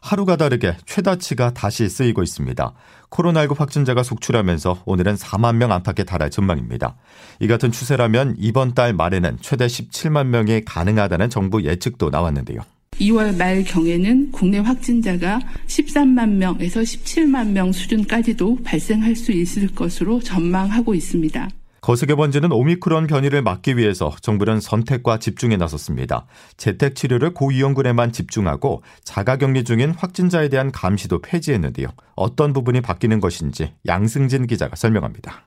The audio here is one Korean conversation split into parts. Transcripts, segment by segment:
하루가 다르게 최다치가 다시 쓰이고 있습니다. 코로나19 확진자가 속출하면서 오늘은 4만 명 안팎에 달할 전망입니다. 이 같은 추세라면 이번 달 말에는 최대 17만 명이 가능하다는 정부 예측도 나왔는데요. 2월 말 경에는 국내 확진자가 13만 명에서 17만 명 수준까지도 발생할 수 있을 것으로 전망하고 있습니다. 거세게 번지는 오미크론 변이를 막기 위해서 정부는 선택과 집중에 나섰습니다. 재택 치료를 고위험군에만 집중하고 자가격리 중인 확진자에 대한 감시도 폐지했는데요. 어떤 부분이 바뀌는 것인지 양승진 기자가 설명합니다.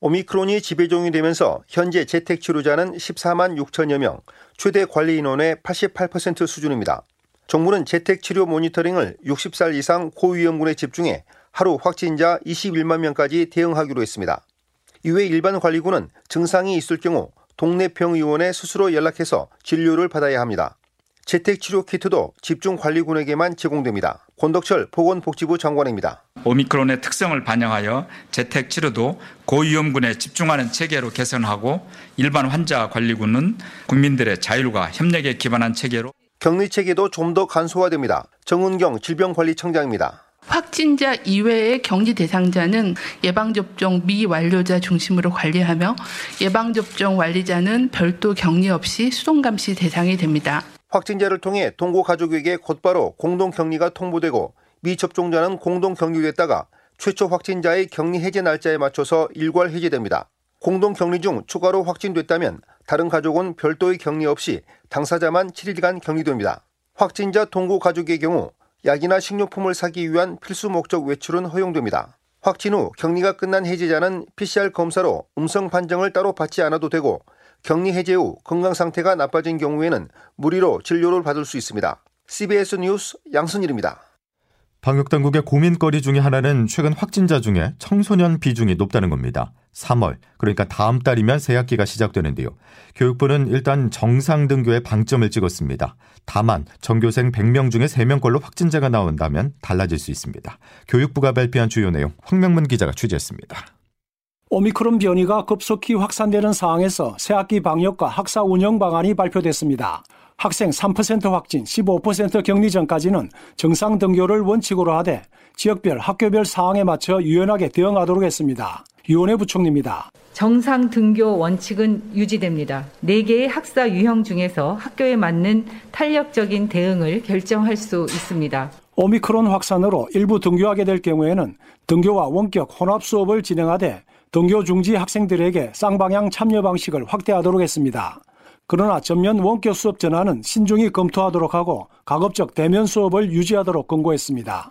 오미크론이 지배종이 되면서 현재 재택 치료자는 14만 6천여 명, 최대 관리 인원의 88% 수준입니다. 정부는 재택 치료 모니터링을 60살 이상 고위험군에 집중해 하루 확진자 21만 명까지 대응하기로 했습니다. 이외 일반 관리군은 증상이 있을 경우 동네 병의원에 스스로 연락해서 진료를 받아야 합니다. 재택치료 키트도 집중관리군에게만 제공됩니다. 권덕철 보건복지부 장관입니다. 오미크론의 특성을 반영하여 재택치료도 고위험군에 집중하는 체계로 개선하고 일반 환자 관리군은 국민들의 자율과 협력에 기반한 체계로 격리 체계도 좀 더 간소화됩니다. 정은경 질병관리청장입니다. 확진자 이외의 격리 대상자는 예방접종 미완료자 중심으로 관리하며 예방접종 완리자는 별도 격리 없이 수동감시 대상이 됩니다. 확진자를 통해 동고 가족에게 곧바로 공동 격리가 통보되고 미접종자는 공동 격리됐다가 최초 확진자의 격리 해제 날짜에 맞춰서 일괄 해제됩니다. 공동 격리 중 추가로 확진됐다면 다른 가족은 별도의 격리 없이 당사자만 7일간 격리됩니다. 확진자 동고 가족의 경우 약이나 식료품을 사기 위한 필수 목적 외출은 허용됩니다. 확진 후 격리가 끝난 해제자는 PCR 검사로 음성 판정을 따로 받지 않아도 되고 격리 해제 후 건강 상태가 나빠진 경우에는 무리로 진료를 받을 수 있습니다. CBS 뉴스 양순일입니다. 방역당국의 고민거리 중의 하나는 최근 확진자 중에 청소년 비중이 높다는 겁니다. 3월, 그러니까 다음 달이면 새학기가 시작되는데요. 교육부는 일단 정상 등교에 방점을 찍었습니다. 다만 전교생 100명 중에 3명꼴로 확진자가 나온다면 달라질 수 있습니다. 교육부가 발표한 주요 내용 황명문 기자가 취재했습니다. 오미크론 변이가 급속히 확산되는 상황에서 새학기 방역과 학사 운영 방안이 발표됐습니다. 학생 3% 확진, 15% 격리 전까지는 정상 등교를 원칙으로 하되 지역별, 학교별 상황에 맞춰 유연하게 대응하도록 했습니다. 유원회 부총리입니다. 정상 등교 원칙은 유지됩니다. 4개의 학사 유형 중에서 학교에 맞는 탄력적인 대응을 결정할 수 있습니다. 오미크론 확산으로 일부 등교하게 될 경우에는 등교와 원격 혼합 수업을 진행하되 등교 중지 학생들에게 쌍방향 참여 방식을 확대하도록 했습니다. 그러나 전면 원격 수업 전환은 신중히 검토하도록 하고 가급적 대면 수업을 유지하도록 권고했습니다.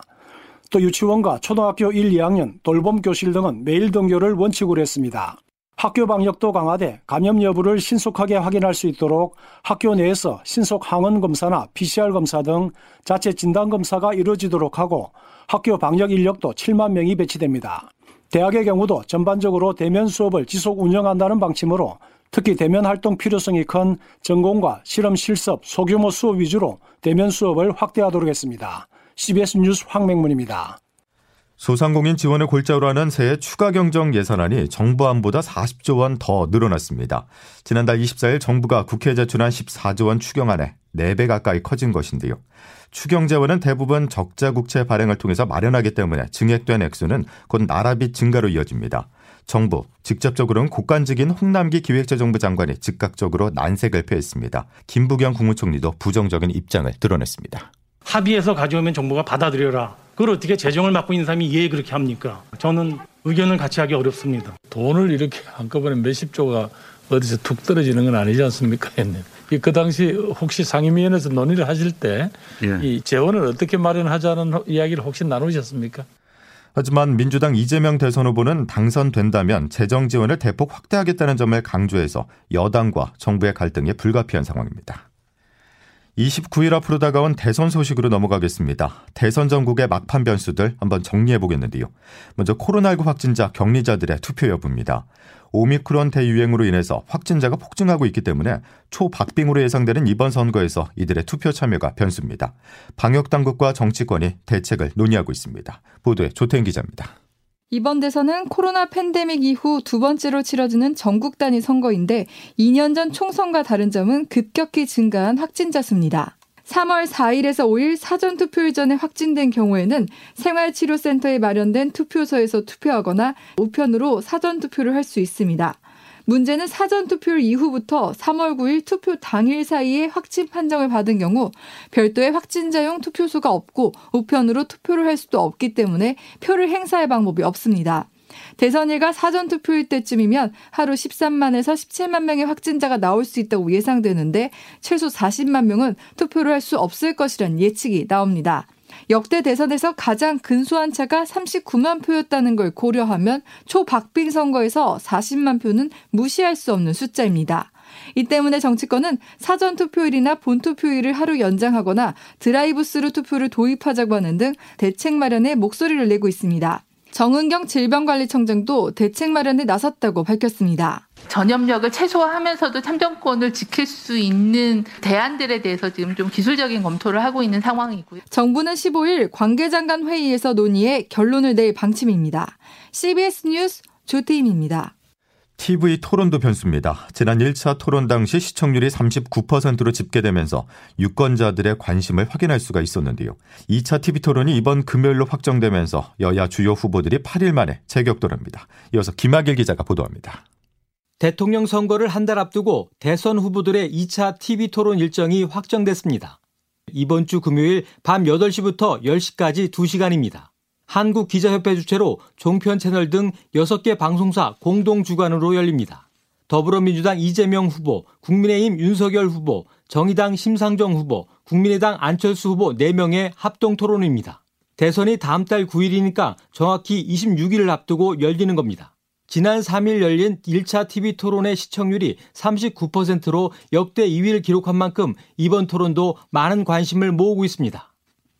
또 유치원과 초등학교 1, 2학년, 돌봄 교실 등은 매일 등교를 원칙으로 했습니다. 학교 방역도 강화돼 감염 여부를 신속하게 확인할 수 있도록 학교 내에서 신속 항원 검사나 PCR 검사 등 자체 진단 검사가 이루어지도록 하고 학교 방역 인력도 7만 명이 배치됩니다. 대학의 경우도 전반적으로 대면 수업을 지속 운영한다는 방침으로 특히 대면 활동 필요성이 큰 전공과 실험 실습 소규모 수업 위주로 대면 수업을 확대하도록 했습니다. CBS 뉴스 황맹문입니다. 소상공인 지원을 골자로 하는 새해 추가 경정 예산안이 정부안보다 40조 원 더 늘어났습니다. 지난달 24일 정부가 국회에 제출한 14조 원 추경안에 4배 가까이 커진 것인데요. 추경 재원은 대부분 적자 국채 발행을 통해서 마련하기 때문에 증액된 액수는 곧 나라빚 증가로 이어집니다. 정부, 직접적으로는 국간직인 홍남기 기획재정부 장관이 즉각적으로 난색을 표했습니다. 김부겸 국무총리도 부정적인 입장을 드러냈습니다. 합의해서 가져오면 정부가 받아들여라. 그걸 어떻게 재정을 맡고 있는 사람이 이해 그렇게 합니까? 저는 의견을 같이 하기 어렵습니다. 돈을 이렇게 한꺼번에 몇십 조가 어디서 툭 떨어지는 건 아니지 않습니까? 그 당시 혹시 상임위원회에서 논의를 하실 때이 예. 재원을 어떻게 마련하자는 이야기를 혹시 나누셨습니까? 하지만 민주당 이재명 대선 후보는 당선된다면 재정 지원을 대폭 확대하겠다는 점을 강조해서 여당과 정부의 갈등이 불가피한 상황입니다. 29일 앞으로 다가온 대선 소식으로 넘어가겠습니다. 대선 전국의 막판 변수들 한번 정리해 보겠는데요. 먼저 코로나19 확진자 격리자들의 투표 여부입니다. 오미크론 대유행으로 인해서 확진자가 폭증하고 있기 때문에 초박빙으로 예상되는 이번 선거에서 이들의 투표 참여가 변수입니다. 방역 당국과 정치권이 대책을 논의하고 있습니다. 보도에 조태인 기자입니다. 이번 대선은 코로나 팬데믹 이후 두 번째로 치러지는 전국 단위 선거인데 2년 전 총선과 다른 점은 급격히 증가한 확진자 수입니다. 3월 4일에서 5일 사전 투표일 전에 확진된 경우에는 생활치료센터에 마련된 투표소에서 투표하거나 우편으로 사전 투표를 할 수 있습니다. 문제는 사전 투표일 이후부터 3월 9일 투표 당일 사이에 확진 판정을 받은 경우 별도의 확진자용 투표소가 없고 우편으로 투표를 할 수도 없기 때문에 표를 행사할 방법이 없습니다. 대선일과 사전 투표일 때쯤이면 하루 13만에서 17만 명의 확진자가 나올 수 있다고 예상되는데 최소 40만 명은 투표를 할 수 없을 것이란 예측이 나옵니다. 역대 대선에서 가장 근소한 차가 39만 표였다는 걸 고려하면 초박빙 선거에서 40만 표는 무시할 수 없는 숫자입니다. 이 때문에 정치권은 사전 투표일이나 본 투표일을 하루 연장하거나 드라이브 스루 투표를 도입하자고 하는 등 대책 마련에 목소리를 내고 있습니다. 정은경 질병관리청장도 대책 마련에 나섰다고 밝혔습니다. 전염력을 최소화하면서도 참정권을 지킬 수 있는 대안들에 대해서 지금 좀 기술적인 검토를 하고 있는 상황이고요. 정부는 15일 관계장관 회의에서 논의해 결론을 낼 방침입니다. CBS 뉴스 조태임입니다. TV 토론도 변수입니다. 지난 1차 토론 당시 시청률이 39%로 집계되면서 유권자들의 관심을 확인할 수가 있었는데요. 2차 TV 토론이 이번 금요일로 확정되면서 여야 주요 후보들이 8일 만에 재격돌합니다. 이어서 김학일 기자가 보도합니다. 대통령 선거를 한 달 앞두고 대선 후보들의 2차 TV 토론 일정이 확정됐습니다. 이번 주 금요일 밤 8시부터 10시까지 2시간입니다. 한국기자협회 주최로 종편 채널 등 6개 방송사 공동 주관으로 열립니다. 더불어민주당 이재명 후보, 국민의힘 윤석열 후보, 정의당 심상정 후보, 국민의당 안철수 후보 4명의 합동 토론입니다. 대선이 다음 달 9일이니까 정확히 26일을 앞두고 열리는 겁니다. 지난 3일 열린 1차 TV 토론의 시청률이 39%로 역대 2위를 기록한 만큼 이번 토론도 많은 관심을 모으고 있습니다.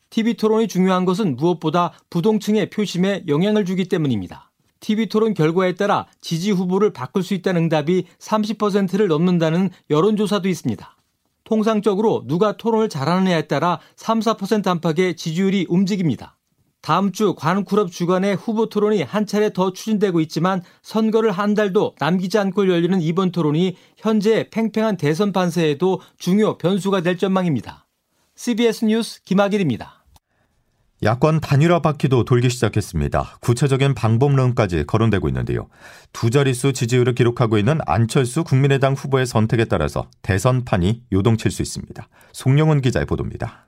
TV 토론이 중요한 것은 무엇보다 부동층의 표심에 영향을 주기 때문입니다. TV 토론 결과에 따라 지지 후보를 바꿀 수 있다는 응답이 30%를 넘는다는 여론조사도 있습니다. 통상적으로 누가 토론을 잘하느냐에 따라 3, 4% 안팎의 지지율이 움직입니다. 다음 주 관클럽 주간의 후보 토론이 한 차례 더 추진되고 있지만 선거를 한 달도 남기지 않고 열리는 이번 토론이 현재 팽팽한 대선 판세에도 중요 변수가 될 전망입니다. CBS 뉴스 김학일입니다. 야권 단일화 바퀴도 돌기 시작했습니다. 구체적인 방법론까지 거론되고 있는데요. 두 자릿수 지지율을 기록하고 있는 안철수 국민의당 후보의 선택에 따라서 대선판이 요동칠 수 있습니다. 송영훈 기자의 보도입니다.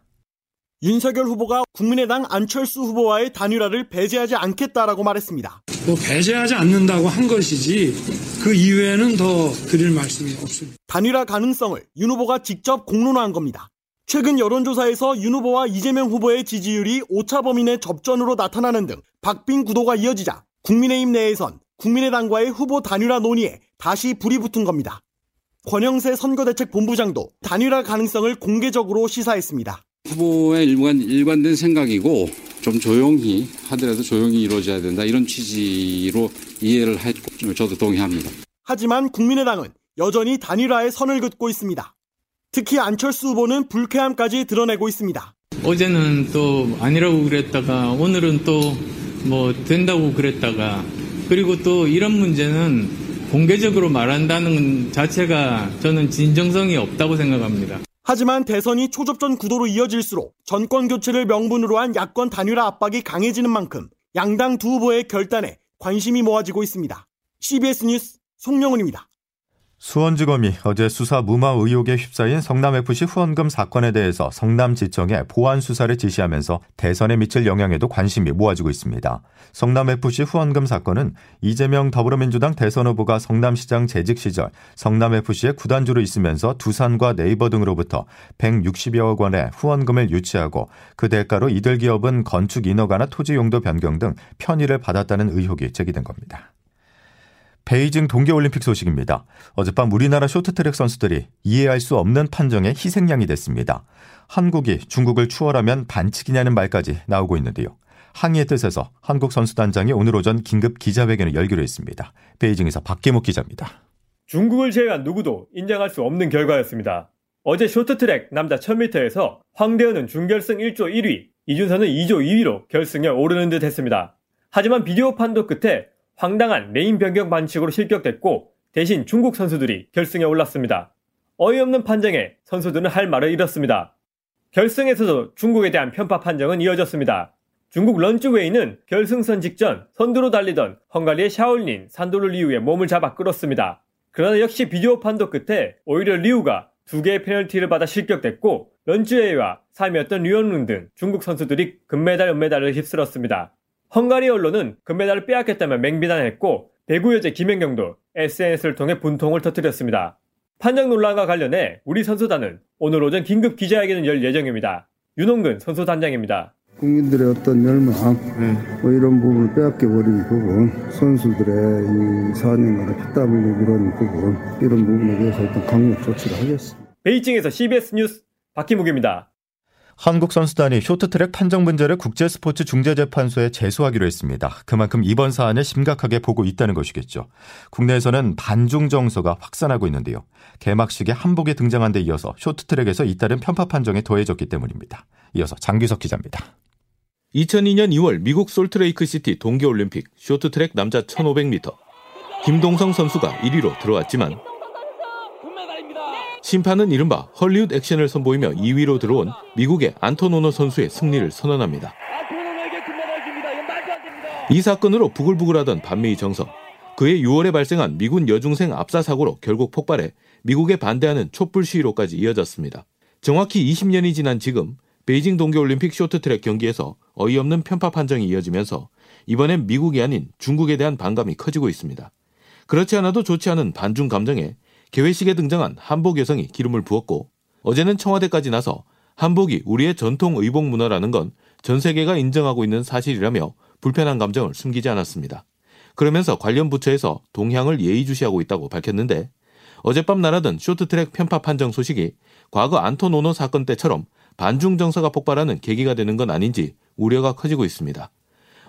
윤석열 후보가 국민의당 안철수 후보와의 단일화를 배제하지 않겠다라고 말했습니다. 뭐 배제하지 않는다고 한 것이지 그 이외에는 더 드릴 말씀이 없습니다. 단일화 가능성을 윤 후보가 직접 공론화한 겁니다. 최근 여론조사에서 윤 후보와 이재명 후보의 지지율이 오차 범위 내 접전으로 나타나는 등 박빙 구도가 이어지자 국민의힘 내에선 국민의당과의 후보 단일화 논의에 다시 불이 붙은 겁니다. 권영세 선거대책본부장도 단일화 가능성을 공개적으로 시사했습니다. 후보의 일관, 일관된 생각이고 좀 조용히 하더라도 조용히 이루어져야 된다 이런 취지로 이해를 했고 저도 동의합니다. 하지만 국민의당은 여전히 단일화에 선을 긋고 있습니다. 특히 안철수 후보는 불쾌함까지 드러내고 있습니다. 어제는 또 아니라고 그랬다가 오늘은 또 뭐 된다고 그랬다가 그리고 또 이런 문제는 공개적으로 말한다는 자체가 저는 진정성이 없다고 생각합니다. 하지만 대선이 초접전 구도로 이어질수록 정권 교체를 명분으로 한 야권 단일화 압박이 강해지는 만큼 양당 두 후보의 결단에 관심이 모아지고 있습니다. CBS 뉴스 송영훈입니다. 수원지검이 어제 수사 무마 의혹에 휩싸인 성남FC 후원금 사건에 대해서 성남지청에 보안 수사를 지시하면서 대선에 미칠 영향에도 관심이 모아지고 있습니다. 성남FC 후원금 사건은 이재명 더불어민주당 대선 후보가 성남시장 재직 시절 성남FC의 구단주로 있으면서 두산과 네이버 등으로부터 160여억 원의 후원금을 유치하고 그 대가로 이들 기업은 건축 인허가나 토지 용도 변경 등 편의를 받았다는 의혹이 제기된 겁니다. 베이징 동계올림픽 소식입니다. 어젯밤 우리나라 쇼트트랙 선수들이 이해할 수 없는 판정에 희생양이 됐습니다. 한국이 중국을 추월하면 반칙이냐는 말까지 나오고 있는데요. 항의의 뜻에서 한국 선수단장이 오늘 오전 긴급 기자회견을 열기로 했습니다. 베이징에서 박기묵 기자입니다. 중국을 제외한 누구도 인정할 수 없는 결과였습니다. 어제 쇼트트랙 남자 1000m에서 황대현은 준결승 1조 1위, 이준서는 2조 2위로 결승에 오르는 듯 했습니다. 하지만 비디오 판독 끝에 황당한 레인 변경 반칙으로 실격됐고 대신 중국 선수들이 결승에 올랐습니다. 어이없는 판정에 선수들은 할 말을 잃었습니다. 결승에서도 중국에 대한 편파 판정은 이어졌습니다. 중국 런쯔웨이는 결승선 직전 선두로 달리던 헝가리의 샤올린, 산도르 리우의 몸을 잡아 끌었습니다. 그러나 역시 비디오 판독 끝에 오히려 리우가 두 개의 페널티를 받아 실격됐고 런쯔웨이와 3위였던 리원룽 등 중국 선수들이 금메달, 은메달을 휩쓸었습니다. 헝가리 언론은 금메달을 빼앗겼다며 맹비난했고 배구 여제 김연경도 SNS를 통해 분통을 터뜨렸습니다. 판정 논란과 관련해 우리 선수단은 오늘 오전 긴급 기자회견을 열 예정입니다. 윤홍근 선수단장입니다. 국민들의 어떤 열망, 뭐 이런 부분을 빼앗겨버린 부분, 선수들의 이 4년간의 피땀 흘리고 이런 부분, 이런 부분에 대해서 어떤 강력 조치를 하겠습니다. 베이징에서 CBS 뉴스 박희묵입니다. 한국 선수단이 쇼트트랙 판정 문제를 국제스포츠 중재재판소에 제소하기로 했습니다. 그만큼 이번 사안을 심각하게 보고 있다는 것이겠죠. 국내에서는 반중 정서가 확산하고 있는데요. 개막식에 한복이 등장한 데 이어서 쇼트트랙에서 잇따른 편파 판정이 더해졌기 때문입니다. 이어서 장규석 기자입니다. 2002년 2월 미국 솔트레이크 시티 동계올림픽 쇼트트랙 남자 1500m 김동성 선수가 1위로 들어왔지만 심판은 이른바 헐리우드 액션을 선보이며 2위로 들어온 미국의 안토노노 선수의 승리를 선언합니다. 이 사건으로 부글부글하던 반미의 정서. 그해 6월에 발생한 미군 여중생 압사 사고로 결국 폭발해 미국에 반대하는 촛불 시위로까지 이어졌습니다. 정확히 20년이 지난 지금 베이징 동계올림픽 쇼트트랙 경기에서 어이없는 편파 판정이 이어지면서 이번엔 미국이 아닌 중국에 대한 반감이 커지고 있습니다. 그렇지 않아도 좋지 않은 반중 감정에 개회식에 등장한 한복 여성이 기름을 부었고 어제는 청와대까지 나서 한복이 우리의 전통 의복 문화라는 건 전 세계가 인정하고 있는 사실이라며 불편한 감정을 숨기지 않았습니다. 그러면서 관련 부처에서 동향을 예의주시하고 있다고 밝혔는데 어젯밤 날아든 쇼트트랙 편파 판정 소식이 과거 안토노노 사건 때처럼 반중 정서가 폭발하는 계기가 되는 건 아닌지 우려가 커지고 있습니다.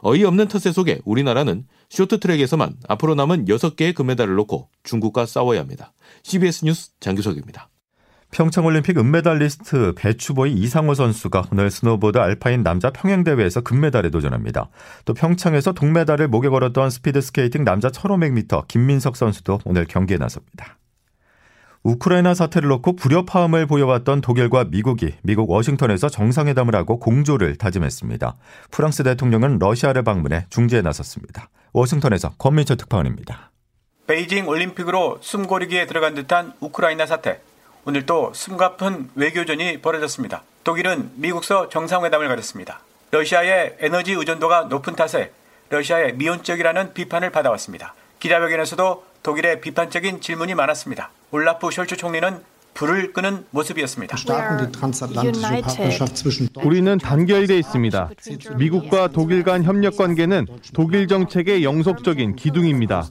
어이없는 텃세 속에 우리나라는 쇼트트랙에서만 앞으로 남은 6개의 금메달을 놓고 중국과 싸워야 합니다. CBS 뉴스 장규석입니다. 평창올림픽 은메달리스트 배추보이 이상호 선수가 오늘 스노보드 알파인 남자 평행대회전에서 금메달에 도전합니다. 또 평창에서 동메달을 목에 걸었던 스피드스케이팅 남자 1500m 김민석 선수도 오늘 경기에 나섭니다. 우크라이나 사태를 놓고 불협화음을 보여왔던 독일과 미국이 미국 워싱턴에서 정상회담을 하고 공조를 다짐했습니다. 프랑스 대통령은 러시아를 방문해 중재에 나섰습니다. 워싱턴에서 권민철 특파원입니다. 베이징 올림픽으로 숨고르기에 들어간 듯한 우크라이나 사태. 오늘 또 숨가쁜 외교전이 벌어졌습니다. 독일은 미국서 정상회담을 가졌습니다. 러시아의 에너지 의존도가 높은 탓에 러시아의 미온적이라는 비판을 받아왔습니다. 기자회견에서도 독일의 비판적인 질문이 많았습니다. 올라프 숄츠 총리는 불을 끄는 모습이었습니다. 우리는 단결돼 있습니다. 미국과 독일 간 협력 관계는 독일 정책의 영속적인 기둥입니다.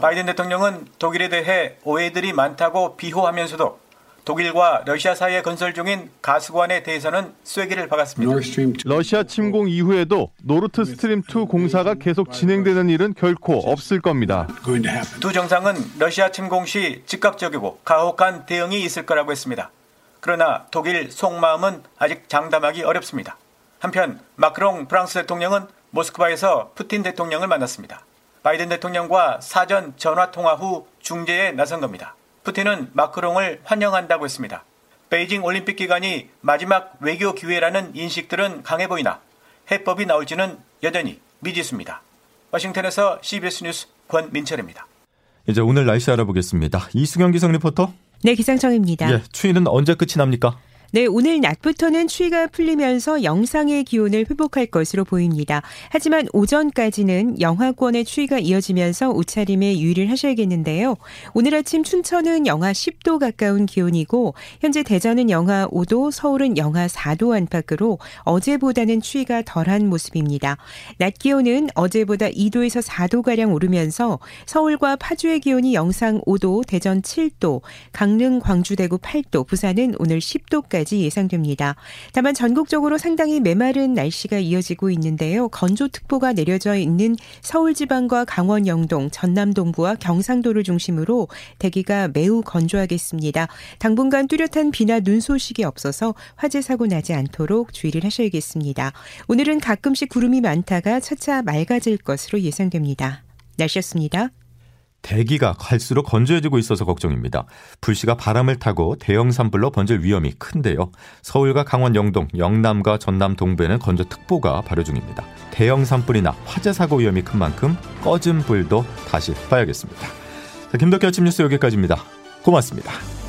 바이든 대통령은 독일에 대해 오해들이 많다고 비호하면서도 독일과 러시아 사이에 건설 중인 가스관에 대해서는 쐐기를 박았습니다. 러시아 침공 이후에도 노르트 스트림 2 공사가 계속 진행되는 일은 결코 없을 겁니다. 두 정상은 러시아 침공 시 즉각적이고 가혹한 대응이 있을 거라고 했습니다. 그러나 독일 속마음은 아직 장담하기 어렵습니다. 한편 마크롱 프랑스 대통령은 모스크바에서 푸틴 대통령을 만났습니다. 바이든 대통령과 사전 전화 통화 후 중재에 나선 겁니다. 푸틴은 마크롱을 환영한다고 했습니다. 베이징 올림픽 기간이 마지막 외교 기회라는 인식들은 강해 보이나 해법이 나올지는 여전히 미지수입니다. 워싱턴에서 CBS 뉴스 권민철입니다. 이제 오늘 날씨 알아보겠습니다. 이수경 기상 리포터. 네, 기상청입니다. 예, 추위는 언제 끝이 납니까? 네, 오늘 낮부터는 추위가 풀리면서 영상의 기온을 회복할 것으로 보입니다. 하지만 오전까지는 영하권의 추위가 이어지면서 옷차림에 유의를 하셔야겠는데요. 오늘 아침 춘천은 영하 10도 가까운 기온이고 현재 대전은 영하 5도, 서울은 영하 4도 안팎으로 어제보다는 추위가 덜한 모습입니다. 낮 기온은 어제보다 2도에서 4도 가량 오르면서 서울과 파주의 기온이 영상 5도, 대전 7도, 강릉, 광주, 대구 8도, 부산은 오늘 10도까지 내일까지 예상됩니다. 다만 전국적으로 상당히 메마른 날씨가 이어지고 있는데요. 건조특보가 내려져 있는 서울 지방과 강원 영동, 전남 동부와 경상도를 중심으로 대기가 매우 건조하겠습니다. 당분간 뚜렷한 비나 눈 소식이 없어서 화재 사고 나지 않도록 주의를 하셔야겠습니다. 오늘은 가끔씩 구름이 많다가 차차 맑아질 것으로 예상됩니다. 날씨였습니다. 대기가 갈수록 건조해지고 있어서 걱정입니다. 불씨가 바람을 타고 대형 산불로 번질 위험이 큰데요. 서울과 강원 영동, 영남과 전남 동부에는 건조특보가 발효 중입니다. 대형 산불이나 화재 사고 위험이 큰 만큼 꺼진 불도 다시 봐야겠습니다. 김덕기 아침 뉴스 여기까지입니다. 고맙습니다.